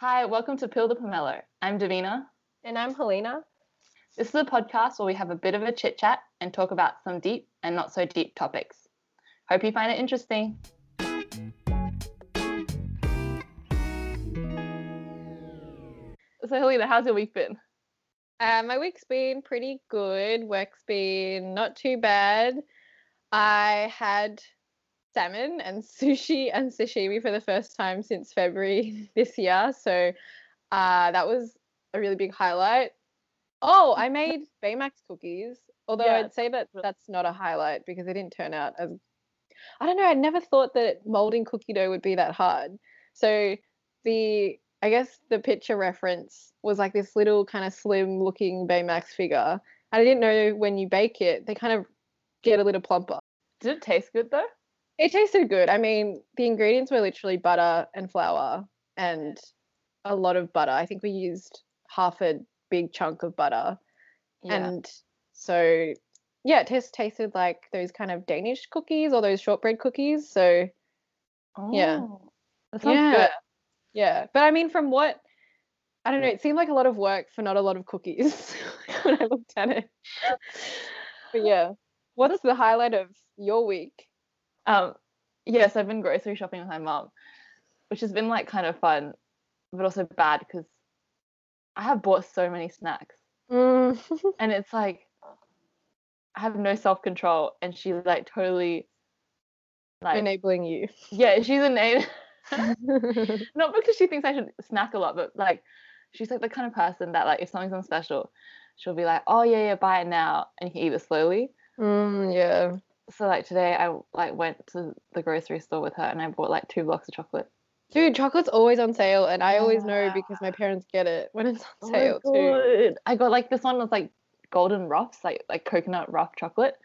Hi, welcome to Pill the Pomelo. I'm Davina. And I'm Helena. This is a podcast where we have a bit of a chit chat and talk about some deep and not so deep topics. Hope you find it interesting. So, Helena, how's your week been? Uh, my week's been pretty good. Work's been not too bad. I had salmon and sushi and sashimi for the first time since February this year. So uh, that was a really big highlight. Oh, I made Baymax cookies. Although Yeah, I'd say that that's not a highlight because they didn't turn out as. I don't know. I never thought that molding cookie dough would be that hard. So the I guess the picture reference was like this little kind of slim looking Baymax figure. And I didn't know when you bake it, they kind of get a little plumper. Did it taste good though? It tasted good. I mean, the ingredients were literally butter and flour and a lot of butter. I think we used half a big chunk of butter. Yeah. And so, yeah, it just tasted like those kind of Danish cookies or those shortbread cookies. So, yeah. Oh, That sounds Yeah. good. yeah. But I mean, from what I don't know, it seemed like a lot of work for not a lot of cookies when I looked at it. But yeah, what's the highlight of your week? Um, yes, I've been grocery shopping with my mom, which has been like kind of fun, but also bad because I have bought so many snacks. Mm. and it's like I have no self control, and she's like totally like Enabling you. yeah, she's innate. Not because she thinks I should snack a lot, but like she's like the kind of person that like if something's on special, she'll be like, oh yeah, yeah, buy it now, and you can eat it slowly. Mm, yeah. So like today, I like went to the grocery store with her, and I bought like two blocks of chocolate. Dude, chocolate's always on sale, and I always know because my parents get it when it's on Oh sale too. God. I got like this one was like Golden Roughs, like like Coconut Rough chocolate,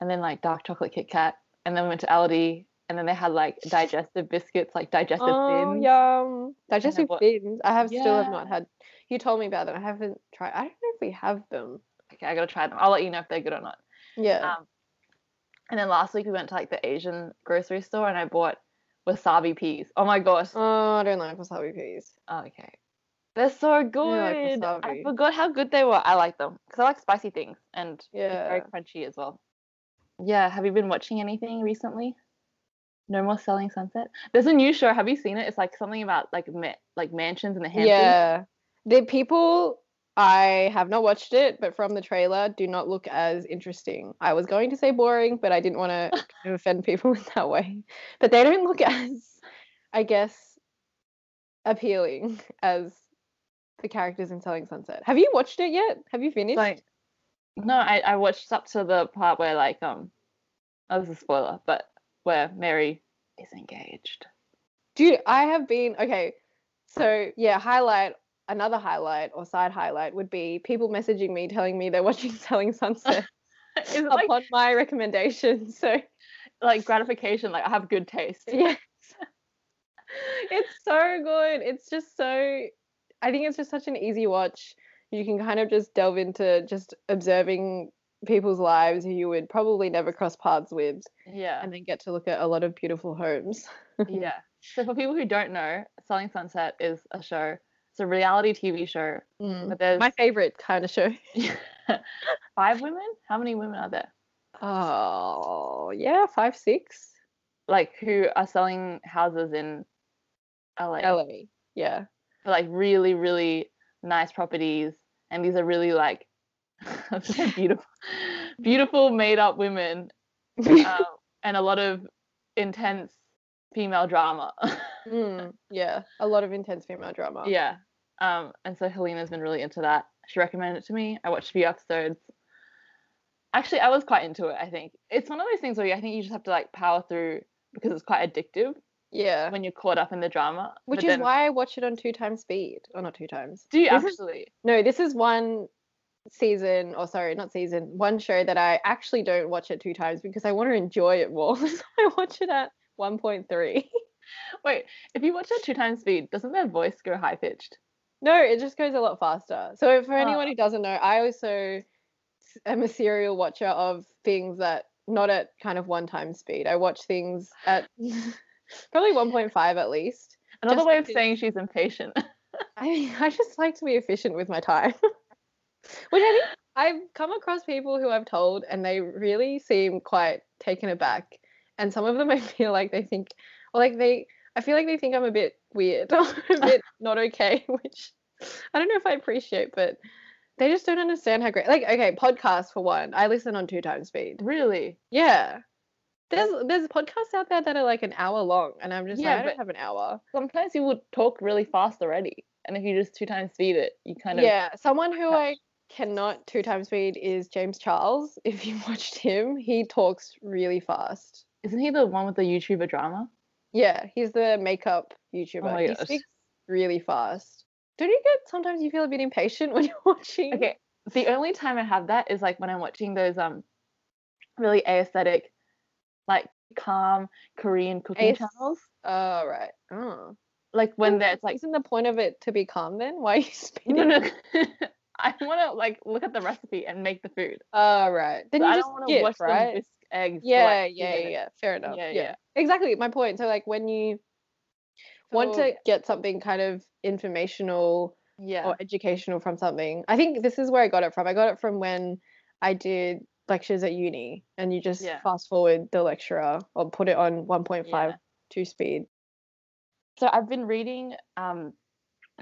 and then like dark chocolate Kit Kat, and then went to Aldi, and then they had like digestive biscuits, like digestive Oh, thins. yum. Digestive bought- thins. I have still have not had. You told me about them. I haven't tried. I don't know if we have them. Okay, I gotta try them. I'll let you know if they're good or not. Yeah. Um, and then last week we went to like the Asian grocery store, and I bought wasabi peas. Oh my gosh. oh, I don't like wasabi peas. Oh, okay. They're so good. like I forgot how good they were. I like them because I like spicy things and it's very crunchy as well. Yeah. Have you been watching anything recently? No more selling sunset. There's a new show. Have you seen it? It's like something about like ma- like mansions in the Hamptons. Yeah. The people I have not watched it, but from the trailer do not look as interesting. I was going to say boring, but I didn't want to kind of offend people in that way. But they don't look as I guess appealing as the characters in Selling Sunset. Have you watched it yet? Have you finished? Like, no, I I watched up to the part where like um, that was a spoiler, but where Mary is engaged. Dude, I have been okay. So yeah, highlight another highlight or side highlight would be people messaging me telling me they're watching Selling Sunset Is it like upon my recommendation. So like gratification? Like I have good taste. yes, it's so good. It's just so. I think it's just such an easy watch. You can kind of just delve into just observing people's lives who you would probably never cross paths with, Yeah. and then get to look at a lot of beautiful homes. yeah. So for people who don't know, Selling Sunset is a show. It's a reality TV show. But there's My favorite kind of show. five women. How many women are there? Oh, yeah, five, six. Like who are selling houses in LA LA. Yeah. for like really, really nice properties, and these are really like beautiful, beautiful made up women, um, and a lot of intense female drama. Mm, yeah. A lot of intense female drama. Yeah. Um, and so Helena's been really into that. She recommended it to me. I watched a few episodes. Actually, I was quite into it, I think. It's one of those things where you- I think you just have to like power through because it's quite addictive Yeah. when you're caught up in the drama. Which But is then- why I watch it on two times speed. Or not two times. Do you this is- No, this is one season, or sorry, not season, one show that I actually don't watch it two times because I want to enjoy it more. so I watch it at 1.3. Wait, if you watch it two times speed, doesn't their voice go high pitched? No, it just goes a lot faster. So for anyone Ah. who doesn't know, I also am a serial watcher of things that not at kind of one time speed. I watch things at probably 1.5 at least. Another Just way of saying she's impatient. I mean, I just like to be efficient with my time. Which I think I've come across people who I've told and they really seem quite taken aback. And some of them I feel like they think or like they I feel like they think I'm a bit weird or a bit not okay, which I don't know if I appreciate, but they just don't understand how great like okay, podcasts for one. I listen on two times speed. really? Yeah. There's there's podcasts out there that are like an hour long and I'm just Yeah, like, I don't have an hour. Sometimes you would talk really fast already. And if you just two times speed it, you kind of yeah, someone who. I cannot two times speed is James Charles. If you watched him, he talks really fast. Isn't he the one with the YouTuber drama? Yeah, he's the makeup YouTuber. my he gosh. speaks really fast. Don't you get sometimes you feel a bit impatient when you're watching? Okay. The only time I have that is like when I'm watching those um really aesthetic, like calm Korean cooking Aes- channels. Oh right. Oh. Like when there's like isn't the point of it to be calm then? Why are you speeding? no no I wanna like look at the recipe and make the food. Oh right. Then So you I just don't wanna skip, watch them right? whisk eggs. Yeah, like, yeah, yeah, yeah. Fair enough. Yeah, Yeah, yeah. Exactly my point. So like when you want to get something kind of informational Yeah. or educational from something. I think this is where I got it from. I got it from when I did lectures at uni and you just Yeah. fast forward the lecturer or put it on 1.5 Yeah. two speed. So I've been reading um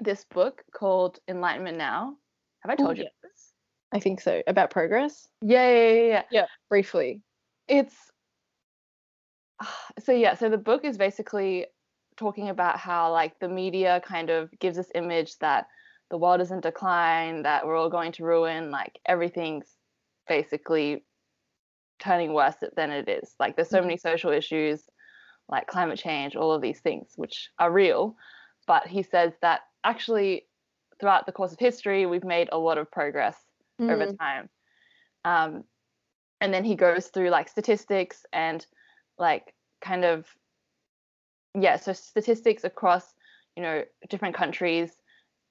this book called Enlightenment Now. Have I told you yeah. this? I think so. About progress? Yeah, yeah, yeah. Yeah, briefly. it's so yeah so the book is basically talking about how like the media kind of gives this image that the world is in decline that we're all going to ruin like everything's basically turning worse than it is like there's so Mhm. many social issues like climate change all of these things which are real but he says that actually throughout the course of history we've made a lot of progress over Mm, time. Um, and then he goes through like statistics and like kind of yeah, so statistics across you know different countries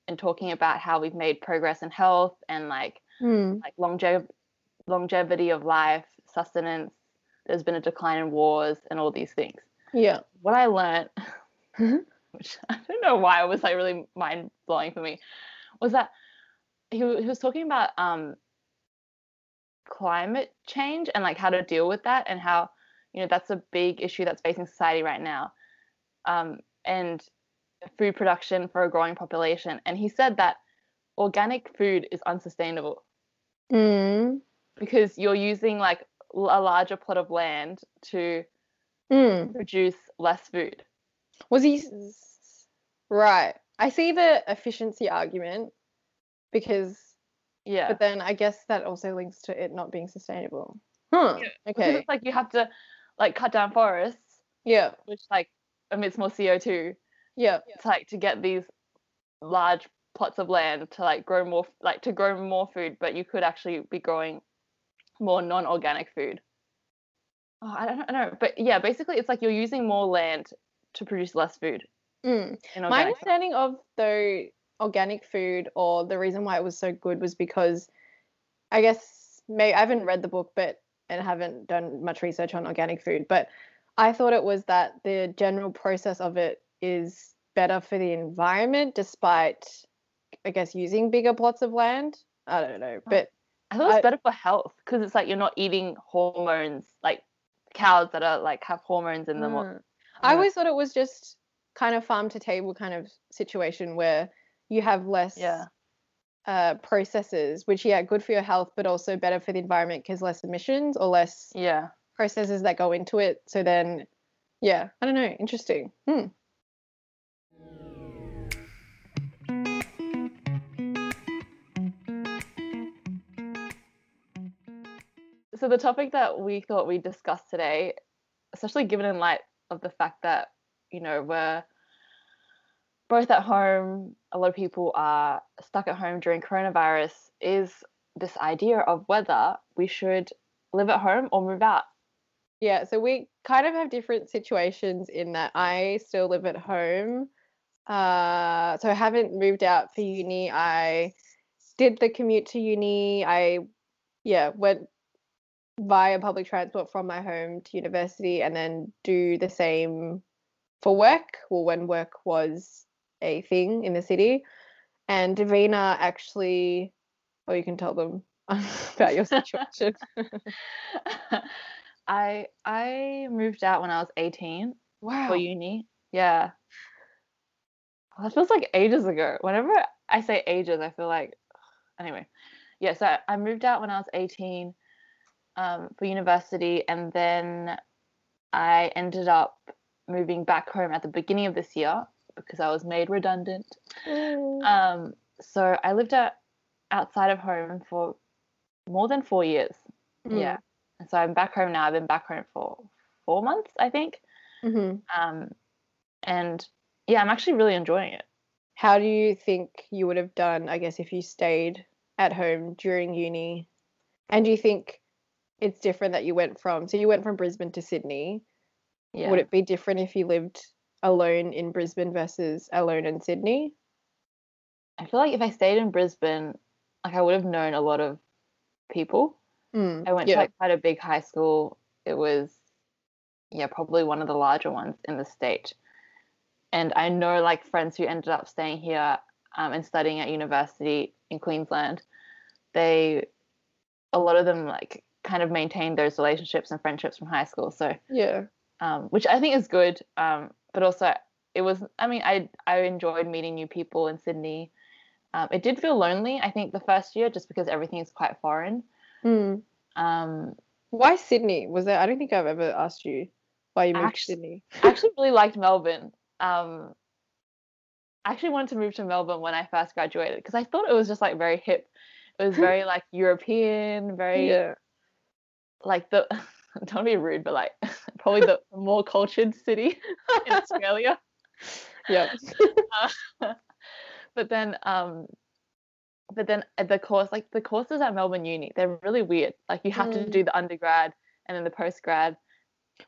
and talking about how we've made progress in health and like mm, like longev- longevity of life, sustenance. There's been a decline in wars and all these things. Yeah. What I learned, Mhm. which I don't know why it was like really mind blowing for me, was that he, he was talking about um climate change and like how to deal with that and how you know that's a big issue that's facing society right now um and food production for a growing population and he said that organic food is unsustainable Mm, because you're using like a larger plot of land to mm. produce less food Was he right? I see the efficiency argument because, yeah but then I guess that also links to it not being sustainable. Huh. because Okay. it's like you have to like cut down forests Yeah. which like emits more co2 Yeah. it's like to get these large plots of land to like grow more like to grow more food but you could actually be growing more non-organic food oh, I, don't, I don't know but yeah basically it's like you're using more land to produce less food Mm. My organic food. understanding of the organic food or the reason why it was so good was because I guess may I haven't read the book but and haven't done much research on organic food, but I thought it was that the general process of it is better for the environment despite I guess using bigger plots of land. I don't know, but I thought it was better for health because it's like you're not eating hormones like cows that are like have hormones in them or- Mm. I always thought it was just kind of farm to table kind of situation where you have less Yeah. Uh, processes, which yeah, good for your health, but also better for the environment because less emissions or less yeah processes that go into it. So then, yeah, I don't know, interesting. Hmm. so the topic that we thought we'd discuss today, especially given in light of the fact that you know we're both at home, a lot of people are stuck at home during coronavirus, is this idea of whether we should live at home or move out. Yeah, so we kind of have different situations in that I still live at home. Uh, so I haven't moved out for uni. I did the commute to uni. I, yeah, went via public transport from my home to university and then do the same for work, well, when work was a thing in the city. And Davina actually, or you can tell them about your situation. I I moved out when I was 18 wow. for uni. Yeah. Well, that feels like ages ago. Whenever I say ages, I feel like anyway. Yeah, so I moved out when I was 18 um, for university, and then I ended up moving back home at the beginning of this year because I was made redundant. Mm. Um, so I lived out, outside of home for more than four years. Mm. Yeah. And so I'm back home now. I've been back home for four months, I think. Mhm. Um, and yeah, I'm actually really enjoying it. How do you think you would have done, I guess, if you stayed at home during uni? And do you think it's different that you went from, so you went from Brisbane to Sydney? Yeah. Would it be different if you lived alone in Brisbane versus alone in Sydney? I feel like if I stayed in Brisbane, like I would have known a lot of people. Mm, I went yeah. to like quite a big high school. It was, yeah, probably one of the larger ones in the state. And I know like friends who ended up staying here um, and studying at university in Queensland. They, a lot of them like kind of maintained those relationships and friendships from high school. So, yeah. um, which I think is good. Um, but also, it was. I mean, I I enjoyed meeting new people in Sydney. Um, it did feel lonely. I think the first year, just because everything is quite foreign. Mm. Um, Why Sydney? Was there? I don't think I've ever asked you why you moved Actu- to Sydney. I actually really liked Melbourne. Um, I actually wanted to move to Melbourne when I first graduated because I thought it was just like very hip. It was very like European, very Yeah. like the. Don't be rude, but like probably the more cultured city in Australia. Yeah. Uh, but then um but then the course like the courses at Melbourne Uni they're really weird like you have to Mm. do the undergrad and then the postgrad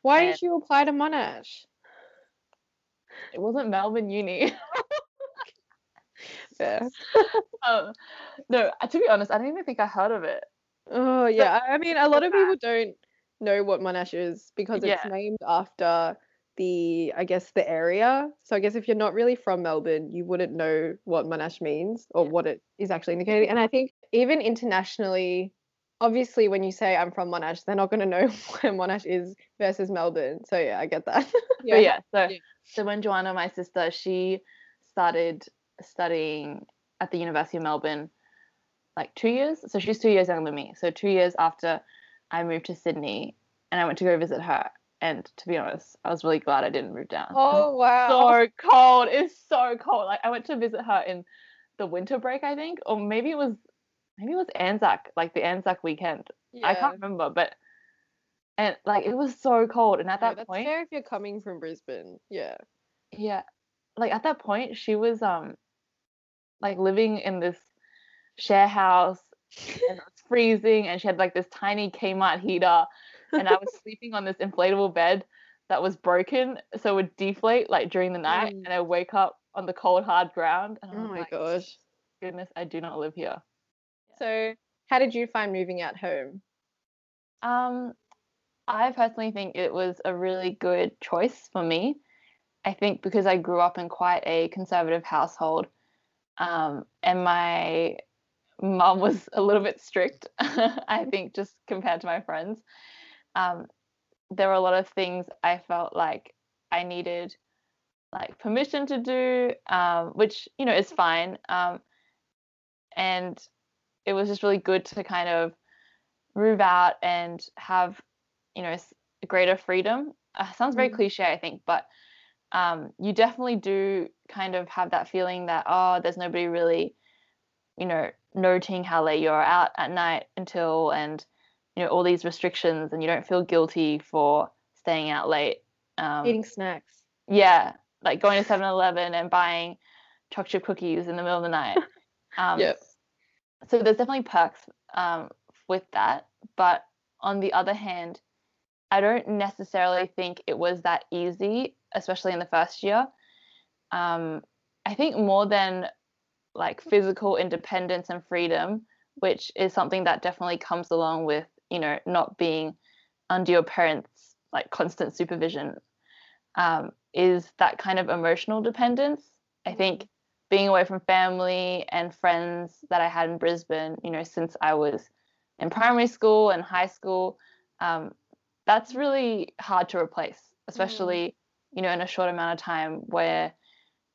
Why did you apply to Monash? it wasn't Melbourne Uni Fair. um, no to be honest I don't even think I heard of it Oh yeah. I I mean, a lot of people don't know what Monash is because it's Yeah. named after the, I guess, the area. So I guess if you're not really from Melbourne, you wouldn't know what Monash means or what it is actually indicating. And I think even internationally, obviously, when you say I'm from Monash, they're not going to know where Monash is versus Melbourne. So yeah, I get that. yeah yeah so Yeah. so when Joanna my sister she started studying at the University of Melbourne like two years so she's two years younger than me so two years after I moved to Sydney and I went to go visit her and to be honest I was really glad I didn't move down. Oh wow. so cold. It's so cold. Like I went to visit her in the winter break, I think, or maybe it was maybe it was Anzac, like the Anzac weekend. Yeah. I can't remember, but and like it was so cold. And at No, that that's point, fair if you're coming from Brisbane. Yeah. yeah, like at that point, she was um like living in this share house and freezing, and she had like this tiny Kmart heater, and I was sleeping on this inflatable bed that was broken, so it would deflate like during the night, Mm. and I wake up on the cold hard ground. Oh my like, gosh. goodness, I do not live here. So, how did you find moving out home? Um, I personally think it was a really good choice for me. I think because I grew up in quite a conservative household, um, and my mum was a little bit strict, I think, just compared to my friends. Um, there were a lot of things I felt like I needed like permission to do, um, which, you know, is fine. Um, and it was just really good to kind of move out and have, you know, greater freedom. Uh, sounds very Mm. cliche, I think, but um, you definitely do kind of have that feeling that, oh, there's nobody really, you know, noting how late you're out at night until, and, you know, all these restrictions, and you don't feel guilty for staying out late. Um, Eating snacks. yeah, like going to 7 Eleven and buying chocolate chip cookies in the middle of the night. Um, Yep. So there's definitely perks um, with that. But on the other hand, I don't necessarily think it was that easy, especially in the first year. Um, I think more than like physical independence and freedom, which is something that definitely comes along with, you know, not being under your parents' like constant supervision. um, is that kind of emotional dependence. I think being away from family and friends that I had in Brisbane, you know, since I was in primary school and high school, um, that's really hard to replace, especially, mm. you know, in a short amount of time where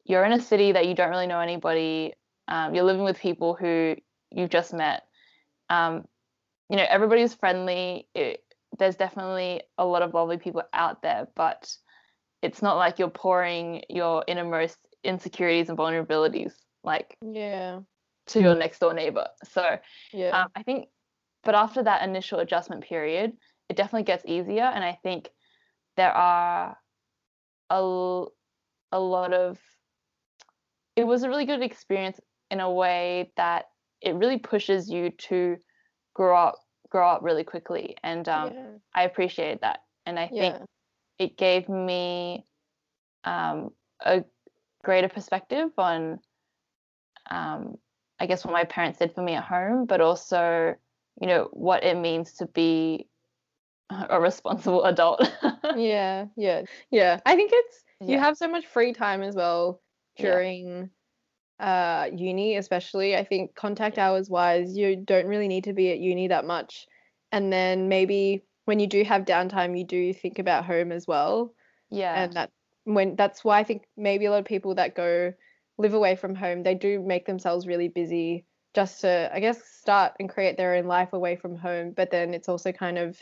you're in a city that you don't really know anybody, um, you're living with people who you've just met. Um, you know, everybody's friendly. It, there's definitely a lot of lovely people out there, but it's not like you're pouring your innermost insecurities and vulnerabilities like yeah to your next door neighbor. So yeah, um, I think, but after that initial adjustment period, it definitely gets easier, and I think there are a a lot of it was a really good experience in a way that it really pushes you to grow up grow up really quickly and um, yeah. i appreciated that and i think yeah. it gave me um, a greater perspective on um, i guess what my parents did for me at home but also you know what it means to be a responsible adult yeah yeah yeah i think it's yeah. you have so much free time as well during uh uni especially i think contact hours wise you don't really need to be at uni that much. And then maybe when you do have downtime you do think about home as well. Yeah. And that when that's why i think maybe a lot of people that go live away from home they do make themselves really busy just to i guess start and create their own life away from home. But then it's also kind of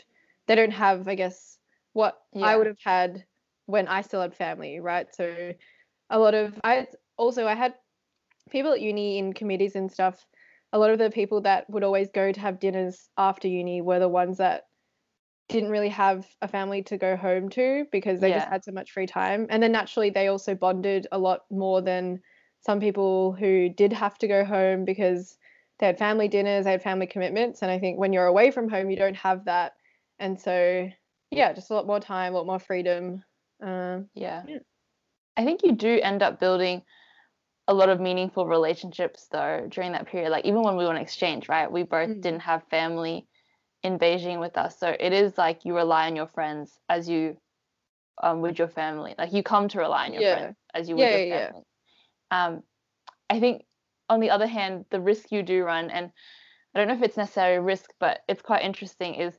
they don't have i guess what yeah. i would have had when i still had family right? So a lot of i also i had people at uni in committees and stuff, a lot of the people that would always go to have dinners after uni were the ones that didn't really have a family to go home to because they yeah. just had so much free time. And then naturally, they also bonded a lot more than some people who did have to go home because they had family dinners, they had family commitments. And I think when you're away from home, you don't have that. And so, yeah, just a lot more time, a lot more freedom. Uh, yeah. yeah. I think you do end up building a lot of meaningful relationships though during that period. Like even when we were on exchange, right? We both mm. didn't have family in Beijing with us. So it is like you rely on your friends as you um with your family. Like you come to rely on your yeah. friends as you yeah, with your family. Yeah. Um I think on the other hand, the risk you do run and I don't know if it's necessarily a risk, but it's quite interesting is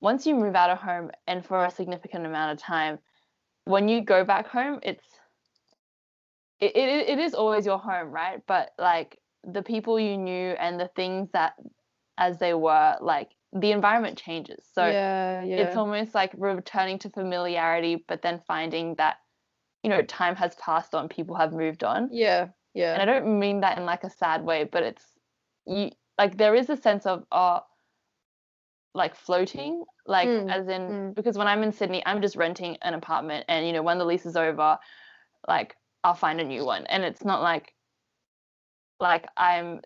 once you move out of home and for a significant amount of time, when you go back home, it's it, it, it is always your home, right? But like the people you knew and the things that as they were, like the environment changes. So yeah, yeah. it's almost like returning to familiarity, but then finding that, you know, time has passed on, people have moved on. Yeah. Yeah. And I don't mean that in like a sad way, but it's you like there is a sense of uh like floating, like mm, as in mm. because when I'm in Sydney, I'm just renting an apartment and you know, when the lease is over, like I'll find a new one. And it's not like like I'm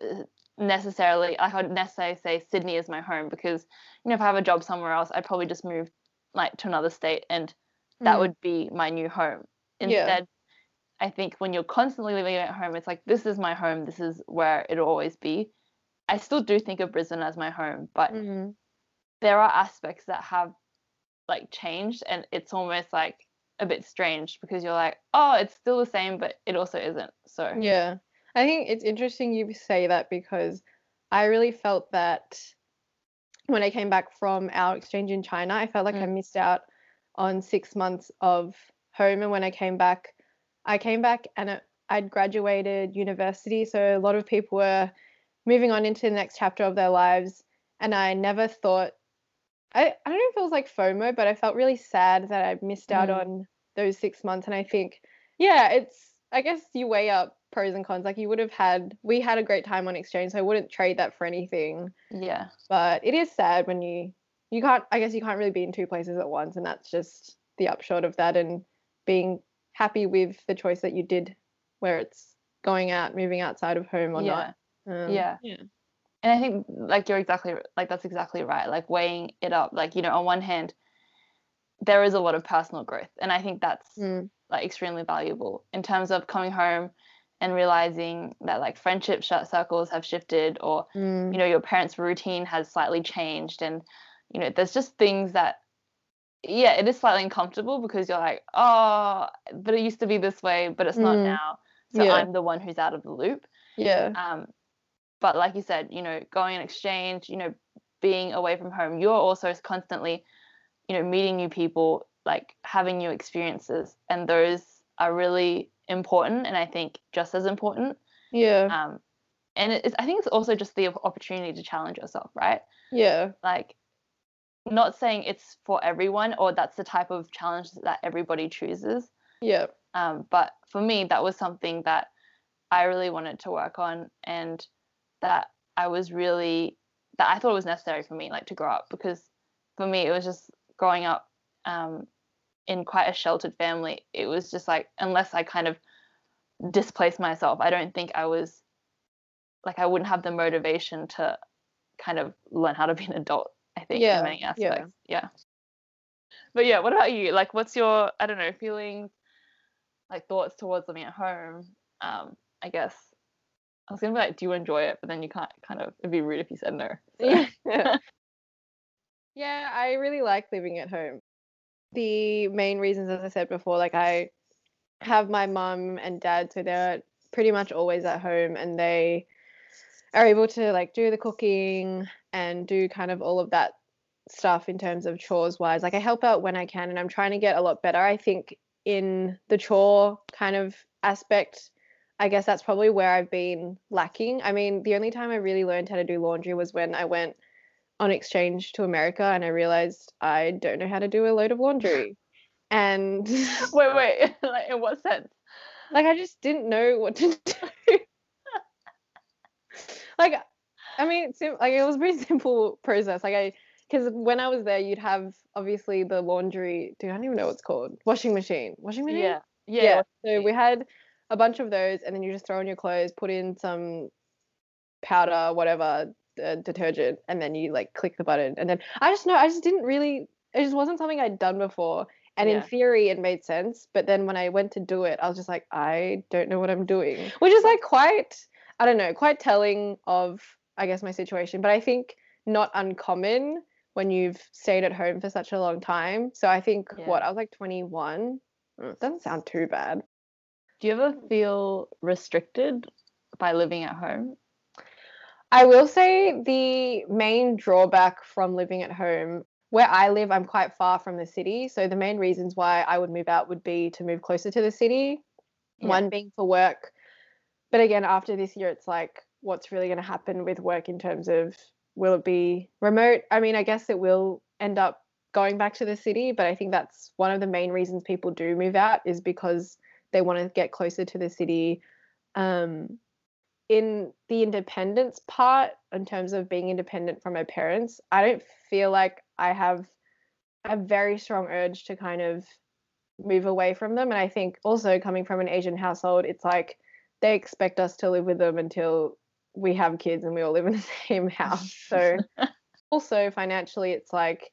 necessarily I would necessarily say Sydney is my home because you know if I have a job somewhere else, I'd probably just move like to another state and that mm. would be my new home. Instead, yeah. I think when you're constantly living at home, it's like this is my home, this is where it'll always be. I still do think of Brisbane as my home, but mm-hmm. there are aspects that have like changed and it's almost like a bit strange because you're like, oh, it's still the same, but it also isn't. So yeah, I think it's interesting you say that because I really felt that when I came back from our exchange in China, I felt like mm. I missed out on six months of home. And when I came back, I came back and it, I'd graduated university, so a lot of people were moving on into the next chapter of their lives, and I never thought I, I don't know if it was like FOMO, but I felt really sad that I missed out mm. on those six months. And I think, yeah, it's, I guess you weigh up pros and cons. Like you would have had, we had a great time on exchange, so I wouldn't trade that for anything. Yeah. But it is sad when you, you can't, I guess you can't really be in two places at once. And that's just the upshot of that and being happy with the choice that you did where it's going out, moving outside of home or yeah. not. Um, yeah. Yeah and I think like you're exactly like that's exactly right. Like weighing it up, like you know, on one hand, there is a lot of personal growth, and I think that's mm. like extremely valuable in terms of coming home and realizing that like friendship circles have shifted, or mm. you know, your parents' routine has slightly changed, and you know, there's just things that yeah, it is slightly uncomfortable because you're like, oh, but it used to be this way, but it's not Mm. now. So Yeah. I'm the one who's out of the loop. Yeah. Um, but like you said, you know, going on exchange, you know, being away from home, you're also constantly, you know, meeting new people, like having new experiences, and those are really important, and I think just as important. Yeah. Um, and it's, I think it's also just the opportunity to challenge yourself, right? Yeah. Like, not saying it's for everyone or that's the type of challenge that everybody chooses, Yeah. um, but for me, that was something that I really wanted to work on and that I was really, that I thought was necessary for me, like to grow up. Because for me, it was just growing up um, in quite a sheltered family. It was just like, unless I kind of displaced myself, I don't think I was, like, I wouldn't have the motivation to kind of learn how to be an adult, I think, Yeah, in many yeah. aspects. Yeah. But yeah, what about you? Like, what's your, I don't know, feelings? like thoughts towards living at home. Um, I guess I was gonna be like, do you enjoy it? But then you can't kind of it'd be rude if you said no. so- Yeah. yeah, I really like living at home. The main reasons, as I said before, like I have my mum and dad, so they're pretty much always at home and they are able to like do the cooking and do kind of all of that stuff in terms of chores wise. Like I help out when I can and I'm trying to get a lot better. I think in the chore kind of aspect, I guess that's probably where I've been lacking. I mean, the only time I really learned how to do laundry was when I went on exchange to America and I realized I don't know how to do a load of laundry. And wait, wait, like in what sense? like I just didn't know what to do. like I mean, sim- like it was a pretty simple process. Like I, because when I was there, you'd have obviously the laundry. Do I don't even know what it's called. Washing machine. Washing machine. Yeah, yeah. Yeah. So we had a bunch of those, and then you just throw in your clothes, put in some powder, whatever, uh, detergent, and then you like click the button. And then I just know I just didn't really. It just wasn't something I'd done before. And Yeah. in theory, it made sense. But then when I went to do it, I was just like, I don't know what I'm doing, which is like quite, I don't know, quite telling of, I guess, my situation. But I think not uncommon when you've stayed at home for such a long time. So I think Yeah. what I was like 21. Mm, Doesn't sound too bad. Do you ever feel restricted by living at home? I will say the main drawback from living at home, where I live, I'm quite far from the city. So the main reasons why I would move out would be to move closer to the city. Yeah. One being for work. But again, after this year, it's like, what's really going to happen with work in terms of will it be remote? I mean, I guess it will end up going back to the city, but I think that's one of the main reasons people do move out is because they want to get closer to the city. Um, in the independence part, in terms of being independent from my parents, I don't feel like I have a very strong urge to kind of move away from them. And I think also coming from an Asian household, it's like they expect us to live with them until we have kids and we all live in the same house. So also financially, it's like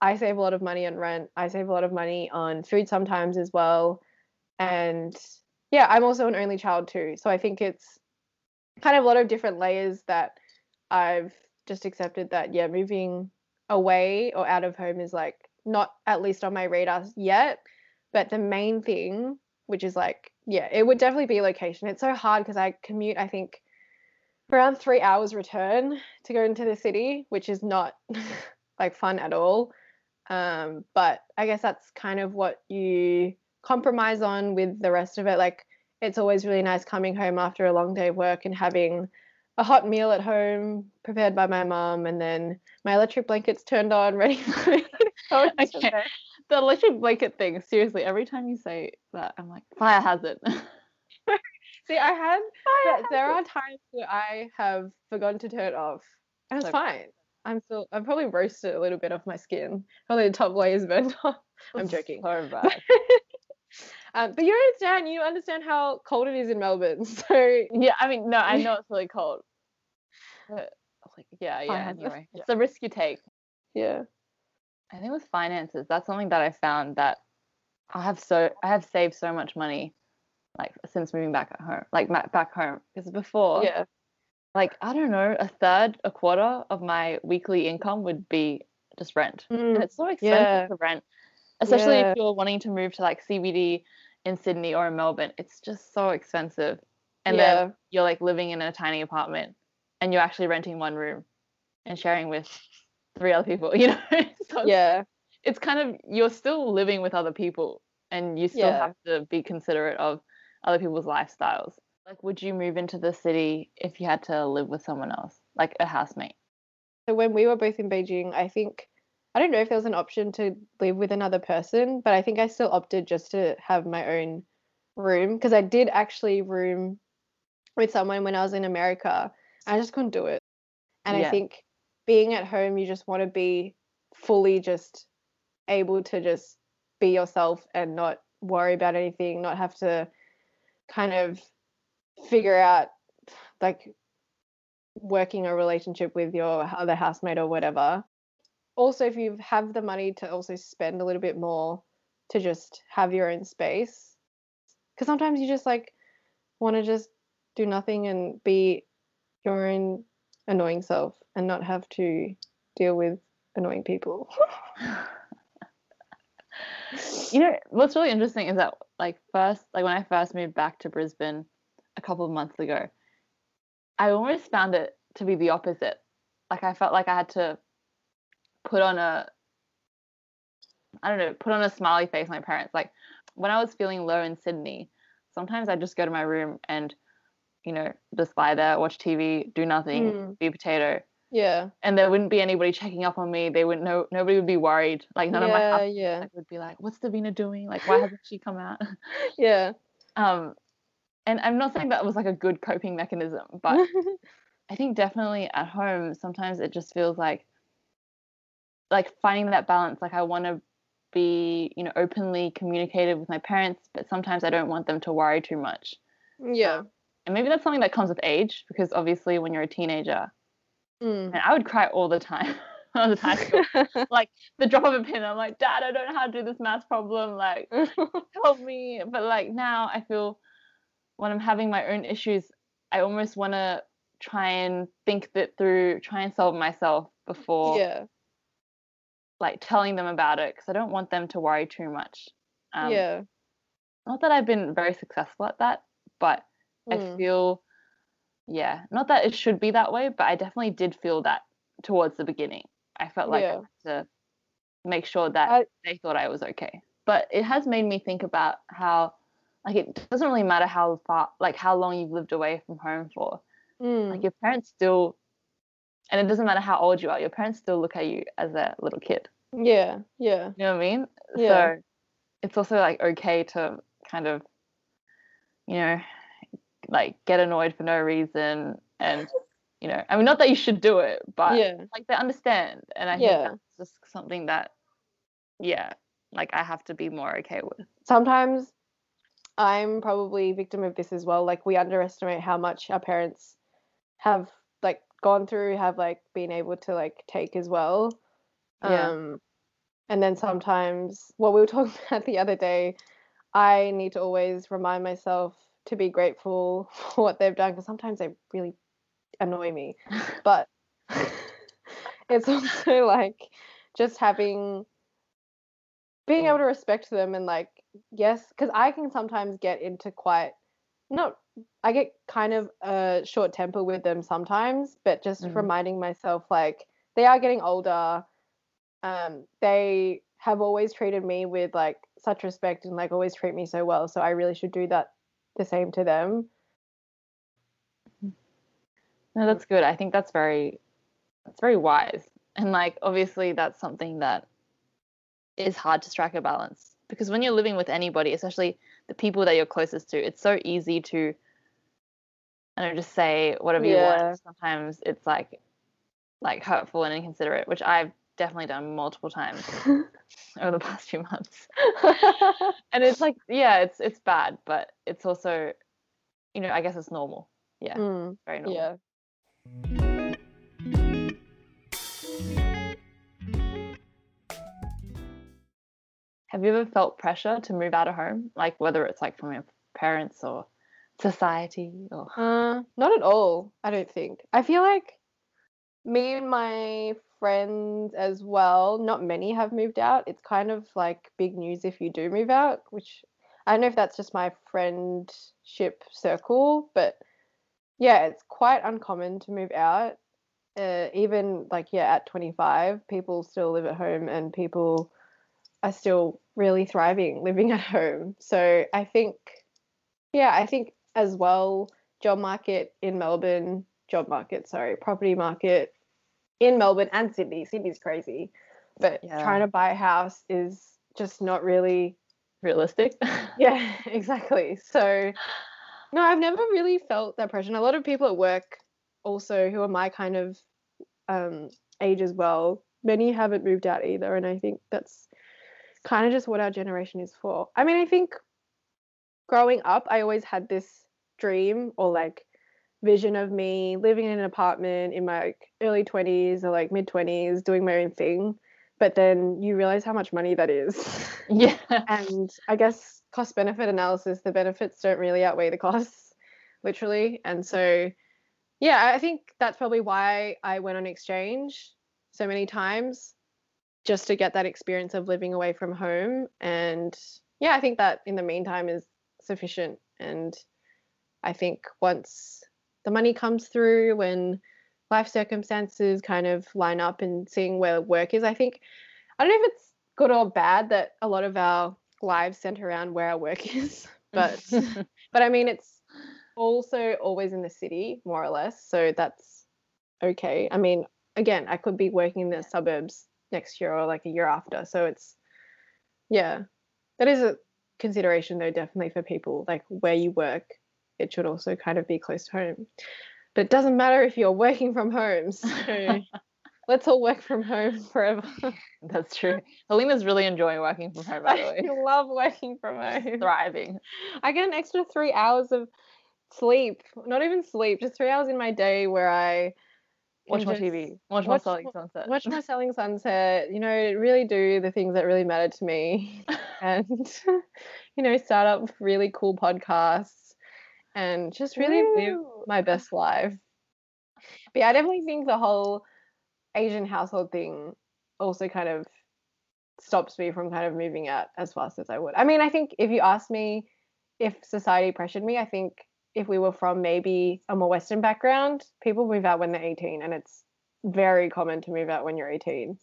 I save a lot of money on rent. I save a lot of money on food sometimes as well. And yeah, I'm also an only child too. So I think it's kind of a lot of different layers that I've just accepted that, yeah, moving away or out of home is like not at least on my radar yet. But the main thing, which is like, yeah, it would definitely be location. It's so hard because I commute, I think, around three hours return to go into the city, which is not like fun at all. Um, but I guess that's kind of what you compromise on with the rest of it. Like it's always really nice coming home after a long day of work and having a hot meal at home prepared by my mum and then my electric blankets turned on ready for me oh, to Okay. The electric blanket thing, seriously, every time you say that, I'm like, fire hazard. See, I had Fire there, there are times where I have forgotten to turn it off. And it's So- fine. I'm still I've probably roasted a little bit off my skin. Probably the top layer is burnt off. I'm joking. So bad. Um, but you understand, you understand how cold it is in Melbourne. So Yeah, I mean, no, I know it's really cold. But like, yeah, yeah. Anyway, Yeah. it's the risk you take. yeah. I think with finances, that's something that I found that I have so I have saved so much money, like since moving back at home, like back home. Because before, Yeah. like I don't know, a third, a quarter of my weekly income would be just rent, and Mm, it's so expensive yeah. to rent. Especially Yeah. if you're wanting to move to like CBD in Sydney or in Melbourne. It's just so expensive, and yeah. then you're like living in a tiny apartment, and you're actually renting one room and sharing with three other people. You know, so yeah. it's kind of you're still living with other people, and you still Yeah. have to be considerate of other people's lifestyles. Like, would you move into the city if you had to live with someone else, like a housemate? So when we were both in Beijing, I think I don't know if there was an option to live with another person, but I think I still opted just to have my own room because I did actually room with someone when I was in America. I just couldn't do it. And Yeah. I think being at home, you just want to be fully just able to just be yourself and not worry about anything, not have to kind of figure out like working a relationship with your other housemate or whatever. Also, if you have the money to also spend a little bit more to just have your own space, because sometimes you just like want to just do nothing and be your own annoying self and not have to deal with annoying people. you know what's really interesting is that like first like when i first moved back to brisbane a couple of months ago i almost found it to be the opposite like i felt like i had to put on a i don't know put on a smiley face my parents like when i was feeling low in sydney sometimes i'd just go to my room and you know just lie there watch tv do nothing Mm. be a potato yeah. and there wouldn't be anybody checking up on me they wouldn't know nobody would be worried like none of my yeah, would be like, "What's Davina doing? Like, why hasn't she come out?" Yeah. um, and I'm not saying that was like a good coping mechanism, but I think definitely at home sometimes it just feels like like finding that balance. Like I want to be, you know, openly communicative with my parents, but sometimes I don't want them to worry too much. yeah. And maybe that's something that comes with age, because obviously when you're a teenager, Mm. and I would cry all the time. I was high like the drop of a pin, I'm like, Dad, I don't know how to do this math problem. Like, help me. But like now I feel when I'm having my own issues, I almost want to try and think that through, try and solve myself before yeah. Like telling them about it because I don't want them to worry too much. Um, yeah. Not that I've been very successful at that, but I Mm. feel, yeah, not that it should be that way, but I definitely did feel that towards the beginning. I felt like I had to make sure that I- they thought I was okay. But it has made me think about how, like, it doesn't really matter how far, like, how long you've lived away from home for. Mm. Like, your parents still, and it doesn't matter how old you are, your parents still look at you as a little kid. yeah. Yeah. You know what I mean? Yeah. So it's also like okay to kind of, you know, like get annoyed for no reason and you know, I mean not that you should do it, but yeah. like they understand. And I Yeah. think that's just something that yeah, like I have to be more okay with. sometimes I'm probably victim of this as well. Like we underestimate how much our parents have gone through, have like been able to like take as well. Yeah. Um and then sometimes what we were talking about the other day, I need to always remind myself to be grateful for what they've done because sometimes they really annoy me. But it's also like just having being able to respect them and like yes because i can sometimes get into quite not i get kind of a short temper with them sometimes but just Mhm. reminding myself like they are getting older um they have always treated me with like such respect and like always treat me so well so i really should do that the same to them No, that's good. I think that's very that's very wise. And like obviously that's something that is hard to strike a balance because when you're living with anybody, especially the people that you're closest to, it's so easy to I just say whatever you want. Sometimes it's like like hurtful and inconsiderate, which I've definitely done multiple times over the past few months. And it's like, yeah, it's it's bad, but it's also you know, I guess it's normal. Yeah, Mm, very normal. yeah Have you ever felt pressure to move out of home? Like whether it's like from your parents or society or Uh, not at all. I don't think. I feel like me and my friends as well. Not many have moved out. It's kind of like big news if you do move out, which I don't know if that's just my friendship circle, but yeah, it's quite uncommon to move out. Uh, even like yeah, at 25, people still live at home and people are still really thriving living at home. So I think, yeah, I think as well, job market in Melbourne, job market, sorry, property market in Melbourne and Sydney. Sydney's crazy, but Yeah. trying to buy a house is just not really. Realistic. Yeah, exactly. So, no, I've never really felt that pressure. And a lot of people at work also who are my kind of um, age as well, many haven't moved out either. And I think that's kind of just what our generation is for. I mean, I think growing up, I always had this dream or like vision of me living in an apartment in my like, early 20s or like mid 20s, doing my own thing. But then you realize how much money that is. yeah. and I guess cost benefit analysis, the benefits don't really outweigh the costs, literally. And so, yeah, I think that's probably why I went on exchange so many times just to get that experience of living away from home. And yeah, I think that in the meantime is sufficient. And I think once the money comes through, when life circumstances kind of line up and seeing where work is, I think, I don't know if it's good or bad that a lot of our lives center around where our work is, but but I mean it's also always in the city more or less, so that's okay. I mean, again, I could be working in the suburbs next year or like a year after, so it's yeah, that is a consideration though, definitely for people like where you work. It should also kind of be close to home, but it doesn't matter if you're working from home. So let's all work from home forever. That's true. Helena's really enjoying working from home, by the way. I love working from home. Thriving. I get an extra three hours of sleep. Not even sleep, just three hours in my day where I Watch more TV. Watch more Selling Sunset. Watch my selling sunset, you know, really do the things that really matter to me and you know, start up really cool podcasts and just really live my best life. But yeah, I definitely think the whole Asian household thing also kind of stops me from kind of moving out as fast as I would. I mean, I think if you ask me if society pressured me, I think if we were from maybe um, a more Western background, people move out when they're 18, and it's very common to move out when you're 18.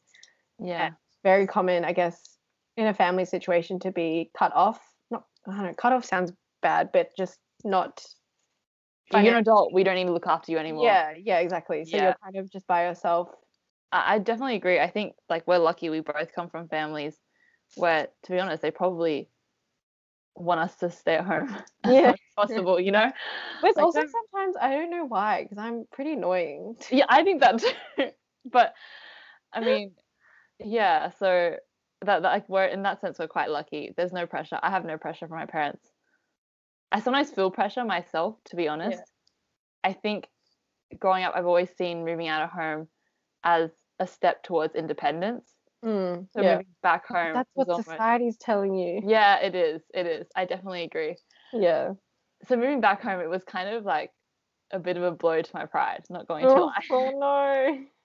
Yeah. Very common, I guess, in a family situation to be cut off. Not, I don't know, cut off sounds bad, but just not. You're an adult, we don't need to look after you anymore. Yeah, yeah, exactly. So Yeah. you're kind of just by yourself. I definitely agree. I think like we're lucky we both come from families where, to be honest, they probably want us to stay at home Yeah. much as possible, you know? But it's Like, also sometimes I don't know why because I'm pretty annoying. Yeah, I think that too. but I mean, yeah, so that, that like we're in that sense we're quite lucky. There's no pressure. I have no pressure from my parents. I sometimes feel pressure myself, to be honest. I think growing up I've always seen moving out of home as a step towards independence. Mm, So yeah, moving back home that's what almost- society's telling you. Yeah, it is. It is. I definitely agree. Yeah. So moving back home, it was kind of like a bit of a blow to my pride, not going to Oh, lie. oh no.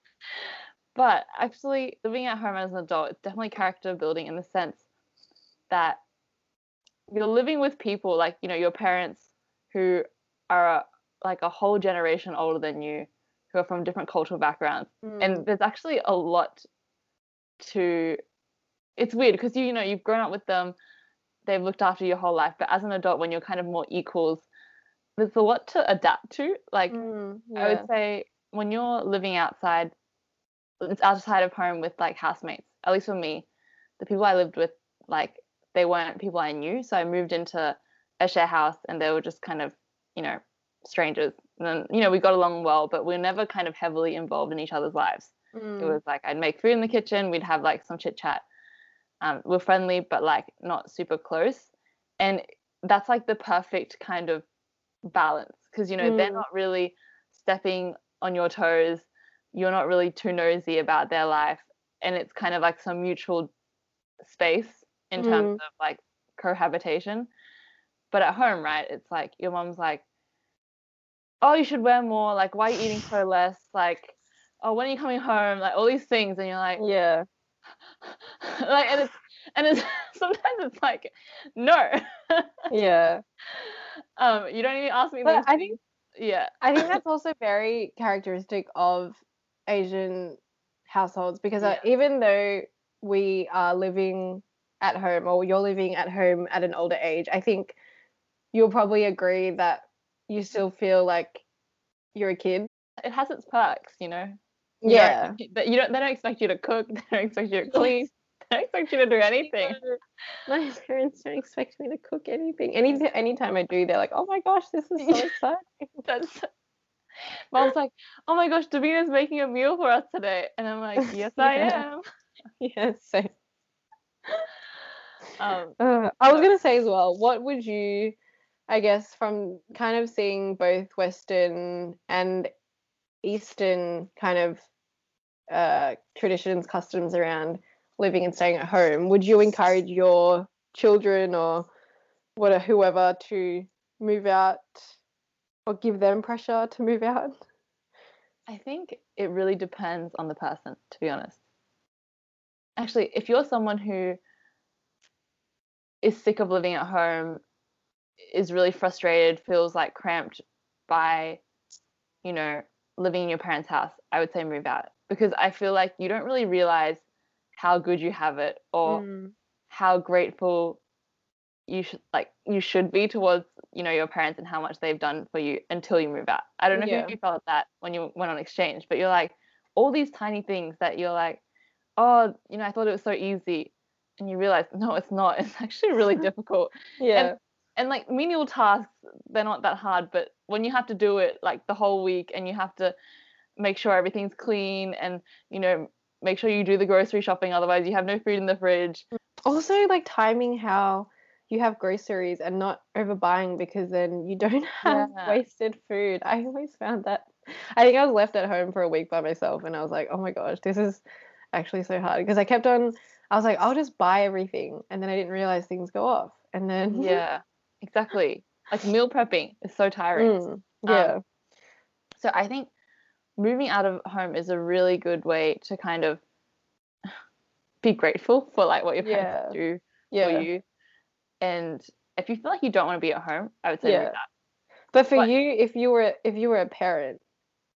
But actually, living at home as an adult, it's definitely character building in the sense that you're living with people like, you know, your parents who are like a whole generation older than you, who are from different cultural backgrounds. Mm, And there's actually a lot to it's weird because you, you know, you've grown up with them, they've looked after your whole life, but as an adult, when you're kind of more equals, there's a lot to adapt to. Like, mm, I would say when you're living outside, it's outside of home with like housemates. At least for me, the people I lived with, like they weren't people I knew. So I moved into a share house, and they were just kind of, you know, strangers. And then you know we got along well, but we were never kind of heavily involved in each other's lives. It Mm, was like I'd make food in the kitchen, we'd have like some chit chat. Um, we're friendly, but like not super close. And that's like the perfect kind of balance because you know they're Mm. not really stepping on your toes. You're not really too nosy about their life, and it's kind of like some mutual space in terms of like cohabitation. But at home, right? It's like your mom's like, "Oh, you should wear more. Like, why are you eating so less? Like, oh, when are you coming home? Like all these things, and you're like, Yeah. like, and it's and it's sometimes it's like, no, Yeah. um, you don't even ask me But I things. Yeah, I think that's also very characteristic of Asian households because uh, even though we are living at home or you're living at home at an older age, I think you'll probably agree that you still feel like you're a kid. it has its perks, you know. Yeah. don't, you don't. They don't expect you to cook. They don't expect you to clean. They don't expect you to do anything. My parents don't expect me to cook anything. Any anytime I do, they're like, "Oh my gosh, this is so exciting!" That's. Mom's like, oh my gosh, Davina's making a meal for us today, and I'm like, yes, I am. yes. So Um, Uh, I was gonna say as well, what would you, I guess, from kind of seeing both Western and Eastern kind of uh, traditions, customs around living and staying at home, would you encourage your children or what whoever to move out or give them pressure to move out? I think it really depends on the person, to be honest. Actually, if you're someone who is sick of living at home, is really frustrated, feels like cramped by, you know, living in your parents' house, I would say move out because I feel like you don't really realize how good you have it or Mm, how grateful you should like you should be towards you know your parents and how much they've done for you until you move out. I don't know Yeah. if you felt that when you went on exchange, but you're like all these tiny things that you're like, oh, you know, I thought it was so easy, and you realize no, it's not. It's actually really difficult. yeah, And like menial tasks, they're not that hard, but when you have to do it like the whole week and you have to make sure everything's clean and you know make sure you do the grocery shopping, otherwise you have no food in the fridge. also like timing how you have groceries and not overbuying because then you don't have Yeah. wasted food. I always found that. I think I was left at home for a week by myself and I was like, oh my gosh, this is actually so hard because I kept on. I was like, I'll just buy everything, and then I didn't realize things go off, and then Yeah, exactly. Like meal prepping is so tiring. Mm, yeah, So I think moving out of home is a really good way to kind of be grateful for like what your parents Yeah. do yeah. for you. And if you feel like you don't want to be at home, I would say Yeah. out. But for But- you, if you were if you were a parent,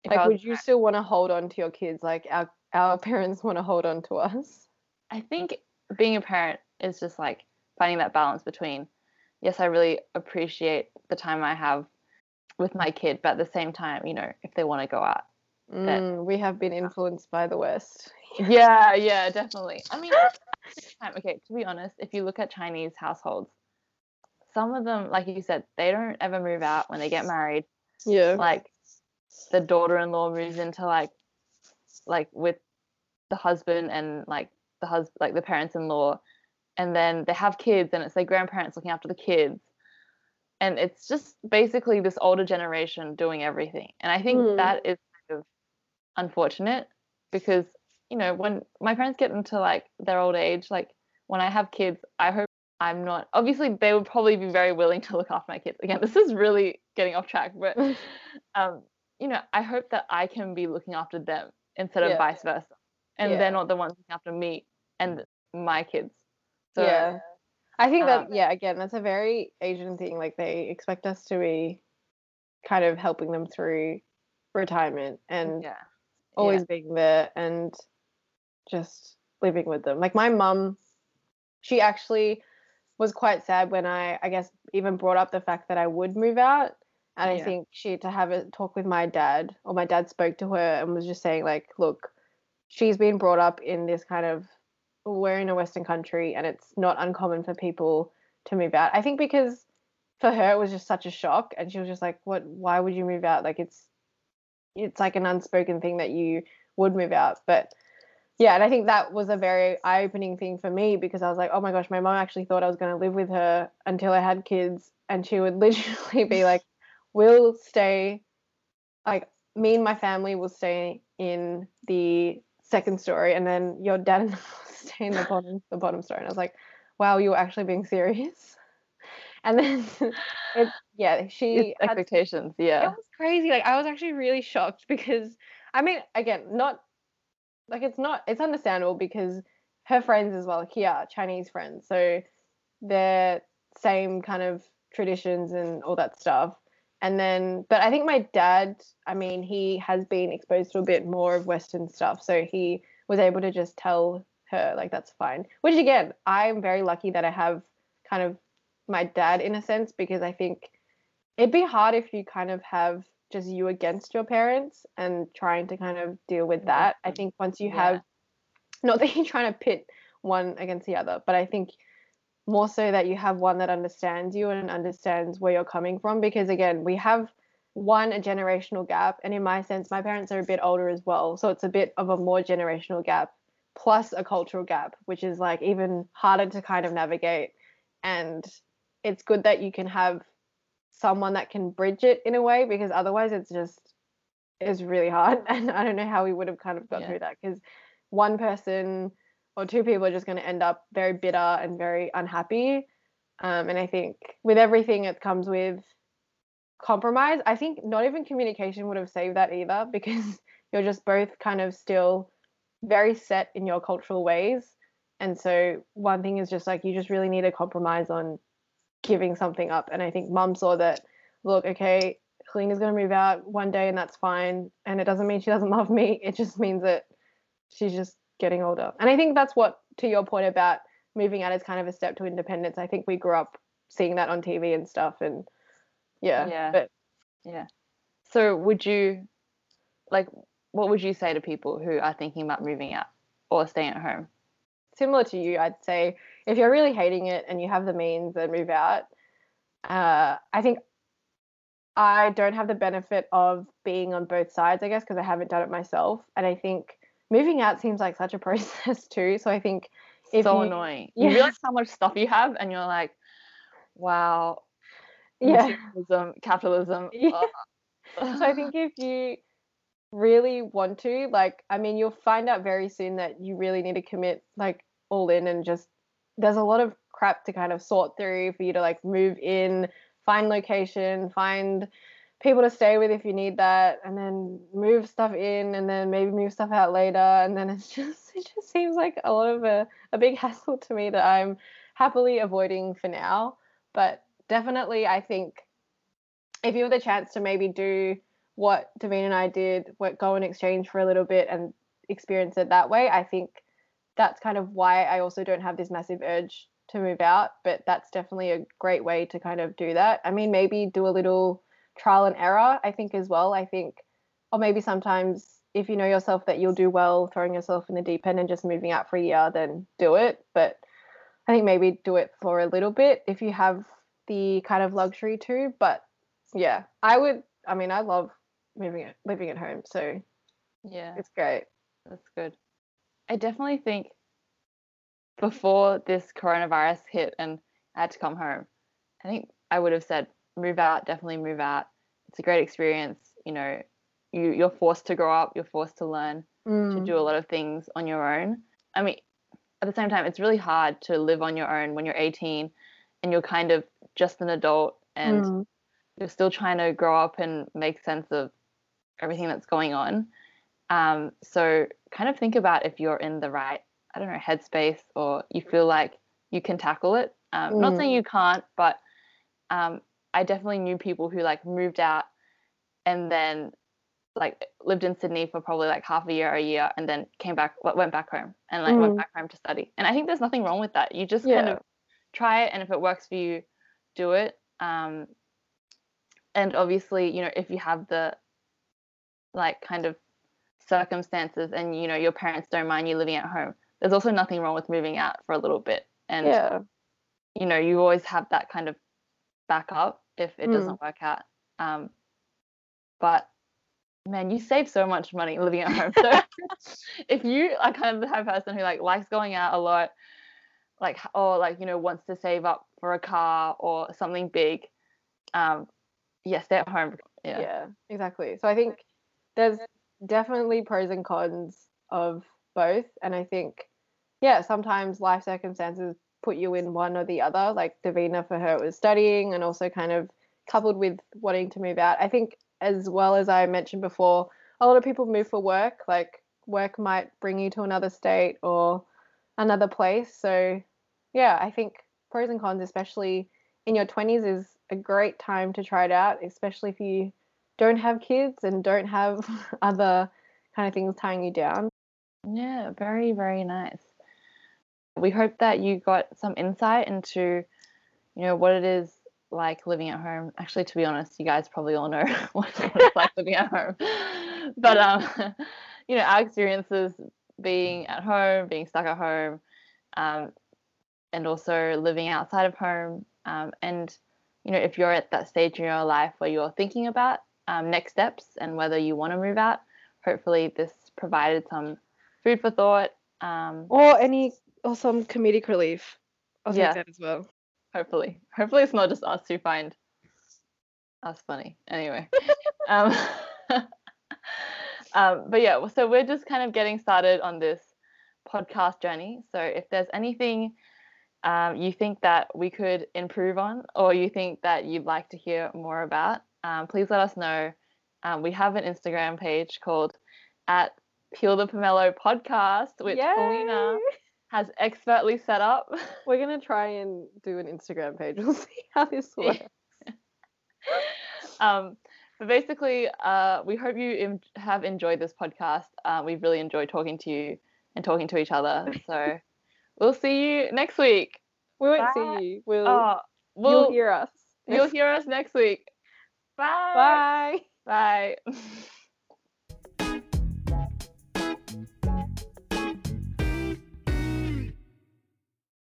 like, would you still want to hold on to your kids like our our parents want to hold on to us? I think being a parent is just like finding that balance between, yes, I really appreciate the time I have with my kid, but at the same time, you know, if they want to go out. Mm, we have been influenced by the West. Yeah, yeah, definitely. I mean, at the same time, okay, to be honest, if you look at Chinese households, some of them, like you said, they don't ever move out when they get married. Yeah. Like the daughter-in-law moves into like, like with the husband and like the husband, like the parents-in-law, and then they have kids, and it's their grandparents looking after the kids, and it's just basically this older generation doing everything. And I think Mm. that is unfortunate because you know when my parents get into like their old age, like when I have kids, I hope I'm not. Obviously, they would probably be very willing to look after my kids. Again, this is really getting off track, but um, you know, I hope that I can be looking after them instead of Yeah. vice versa, and Yeah. they're not the ones looking after me and my kids. So yeah. I think that um, yeah, again, that's a very Asian thing. Like they expect us to be kind of helping them through retirement and yeah, always being there and just living with them. Like my mum, she actually was quite sad when I, I guess, even brought up the fact that I would move out. And I think she had to have a talk with my dad, or my dad spoke to her and was just saying, like, look, she's been brought up in this kind of, we're in a Western country and it's not uncommon for people to move out. I think because for her it was just such a shock and she was just like, what, why would you move out? Like, it's, it's like an unspoken thing that you would move out. But yeah, and I think that was a very eye opening thing for me because I was like, oh my gosh, my mom actually thought I was going to live with her until I had kids. And she would literally be like, we'll stay, like, me and my family will stay in the second story, and then your dad and I will stay in the bottom, the bottom story. And I was like, wow, you're actually being serious. And then, it, yeah, she It's had expectations. Yeah. It was crazy. Like I was actually really shocked because I mean, again, not like it's not it's understandable because her friends as well here, Chinese friends, so they're same kind of traditions and all that stuff. And then, but I think my dad, I mean, he has been exposed to a bit more of Western stuff, so he was able to just tell her like that's fine. Which again, I'm very lucky that I have kind of my dad in a sense because I think it'd be hard if you kind of have just you against your parents and trying to kind of deal with mm-hmm. that. I think once you Yeah. have, not that you're trying to pit one against the other, but I think more so that you have one that understands you and understands where you're coming from. Because again, we have one, a generational gap. And in my sense, my parents are a bit older as well. So it's a bit of a more generational gap plus a cultural gap, which is like even harder to kind of navigate. And it's good that you can have someone that can bridge it in a way because otherwise it's just it's really hard. And i don't know how we would have kind of got Yeah. through that because one person or two people are just going to end up very bitter and very unhappy. Um, and i think with everything it comes with compromise i think not even communication would have saved that either because you're just both kind of still very set in your cultural ways. And so one thing is just like you just really need a compromise on giving something up. And I think mum saw that, look, okay, Helena's going to move out one day and that's fine. And it doesn't mean she doesn't love me. It just means that she's just getting older. And I think that's what, to your point about moving out is kind of a step to independence. I think we grew up seeing that on TV and stuff. And yeah, Yeah. but Yeah. So would you like what would you say to people who are thinking about moving out or staying at home? similar to you, I'd say if you're really hating it and you have the means, then move out. Uh, I think I don't have the benefit of being on both sides, I guess, because I haven't done it myself. And I think moving out seems like such a process too. So I think if so you, annoying. Yeah. You realize how much stuff you have and you're like, wow, yeah. materialism, capitalism. Yeah. ugh. so I think if you really want to, like, I mean, you'll find out very soon that you really need to commit, like, all in and just, there's a lot of crap to kind of sort through for you to, like, move in, find location, find people to stay with if you need that, and then move stuff in, and then maybe move stuff out later. And then it's just, it just seems like a lot of a, a big hassle to me that I'm happily avoiding for now. But definitely, I think if you have the chance to maybe do what Davina and I did, what go and exchange for a little bit and experience it that way, I think that's kind of why I also don't have this massive urge to move out. But that's definitely a great way to kind of do that. I mean, maybe do a little trial and error, I think, as well. I think, or maybe sometimes if you know yourself that you'll do well throwing yourself in the deep end and just moving out for a year, then do it. But I think maybe do it for a little bit if you have the kind of luxury to. But yeah, I would. I mean, I love moving living at home, so yeah. it's great. That's good. I definitely think before this coronavirus hit and I had to come home, I think I would have said move out, definitely move out. It's a great experience. You know, you you're forced to grow up, you're forced to learn to Mm. do a lot of things on your own. I mean, at the same time, it's really hard to live on your own when you're 18 and you're kind of just an adult and Mm. you're still trying to grow up and make sense of everything that's going on. Um, so kind of think about if you're in the right, I don't know, headspace or you feel like you can tackle it. Um, Not saying you can't, but um, I definitely knew people who like moved out and then like lived in Sydney for probably like half a year or a year and then came back, went back home and like went Mm. back home to study. And I think there's nothing wrong with that. You just kind Yeah. of try it and if it works for you, do it. Um, and obviously, you know, if you have the like kind of circumstances and you know your parents don't mind you living at home, there's also nothing wrong with moving out for a little bit. And Yeah. you know, you always have that kind of backup if it Mm. doesn't work out. Um, but man, you save so much money living at home. So if you are kind of the type of person who like likes going out a lot, like or like you know wants to save up for a car or something big, um, yeah, stay at home. yeah. Yeah, exactly so i think there's definitely pros and cons of both and i think yeah sometimes life circumstances put you in one or the other like davina for her was studying and also kind of coupled with wanting to move out i think as well as i mentioned before a lot of people move for work. Like work might bring you to another state or another place. So yeah, I think pros and cons, especially in your 20s, is a great time to try it out, especially if you don't have kids and don't have other kind of things tying you down. Yeah, very, very nice. We hope that you got some insight into, you know, what it is like living at home. Actually, to be honest, you guys probably all know what it's like living at home. But um, you know, our experiences being at home, being stuck at home, um, and also living outside of home. Um, and you know, if you're at that stage in your life where you're thinking about um, next steps and whether you want to move out, hopefully this provided some food for thought. Um, or any or some comedic relief. I'll Yeah. take that as well. hopefully, hopefully it's not just us who find us funny. Anyway, um, um, but yeah, so we're just kind of getting started on this podcast journey. So if there's anything um, you think that we could improve on, or you think that you'd like to hear more about, um, please let us know. Um, we have an Instagram page called at Peel the Pomelo Podcast, which Paulina has expertly set up. We're gonna try and do an Instagram page. We'll see how this works. um, but basically, uh, we hope you em- have enjoyed this podcast. Uh, we've really enjoyed talking to you and talking to each other. So we'll see you next week. We won't Bye. see you. We'll Oh, we'll, you'll hear us. you'll hear us next week. Bye. Bye. Bye.